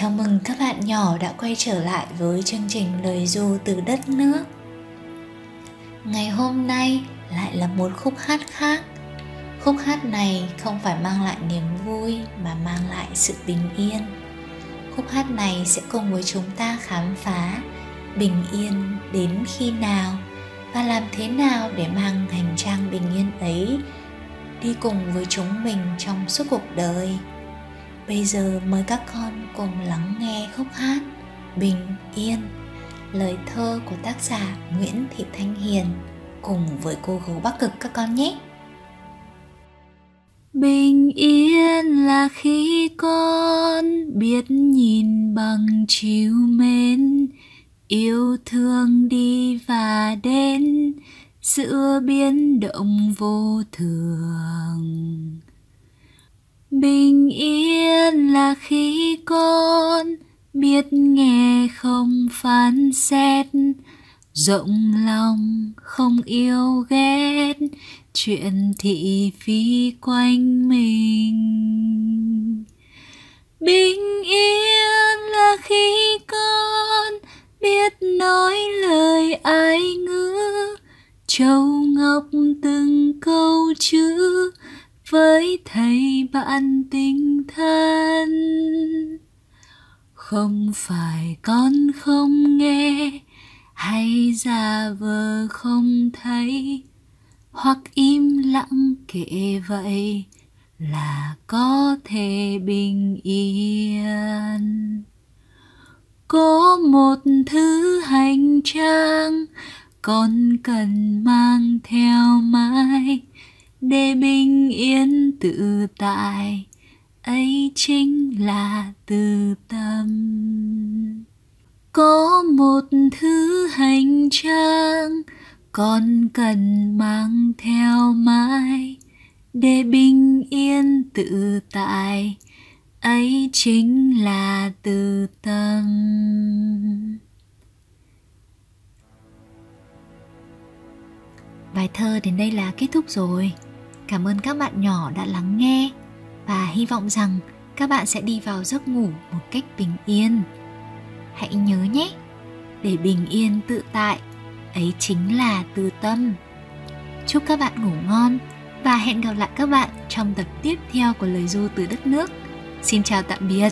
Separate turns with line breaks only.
Chào mừng các bạn nhỏ đã quay trở lại với chương trình Lời Du từ đất nước. Ngày hôm nay lại là một khúc hát khác. Khúc hát này không phải mang lại niềm vui mà mang lại sự bình yên. Khúc hát này sẽ cùng với chúng ta khám phá bình yên đến khi nào và làm thế nào để mang hành trang bình yên ấy đi cùng với chúng mình trong suốt cuộc đời bây giờ mời các con cùng lắng nghe khúc hát bình yên, lời thơ của tác giả nguyễn thị thanh hiền cùng với cô gấu bắc cực các con nhé.
Bình yên là khi con biết nhìn bằng chiều mến, yêu thương đi và đến, giữa biến động vô thường bình yên là khi con biết nghe không phán xét. Rộng lòng không yêu ghét chuyện thị phi quanh mình. Bình yên là khi con biết nói lời ai ngữ châu ngọc từng câu chữ với thầy bạn tình thân. Không phải con không nghe, hay giả vờ không thấy, hoặc im lặng kệ vậy là có thể bình yên. Có một thứ hành trang, con cần mang theo mãi để bình yên tự tại, ấy chính là từ tâm. Có một thứ hành trang con cần mang theo mãi. Để bình yên tự tại, ấy chính là từ tâm.
Bài thơ đến đây là kết thúc rồi cảm ơn các bạn nhỏ đã lắng nghe và hy vọng rằng các bạn sẽ đi vào giấc ngủ một cách bình yên. Hãy nhớ nhé, để bình yên tự tại, ấy chính là từ tâm. Chúc các bạn ngủ ngon và hẹn gặp lại các bạn trong tập tiếp theo của lời du từ đất nước. Xin chào tạm biệt.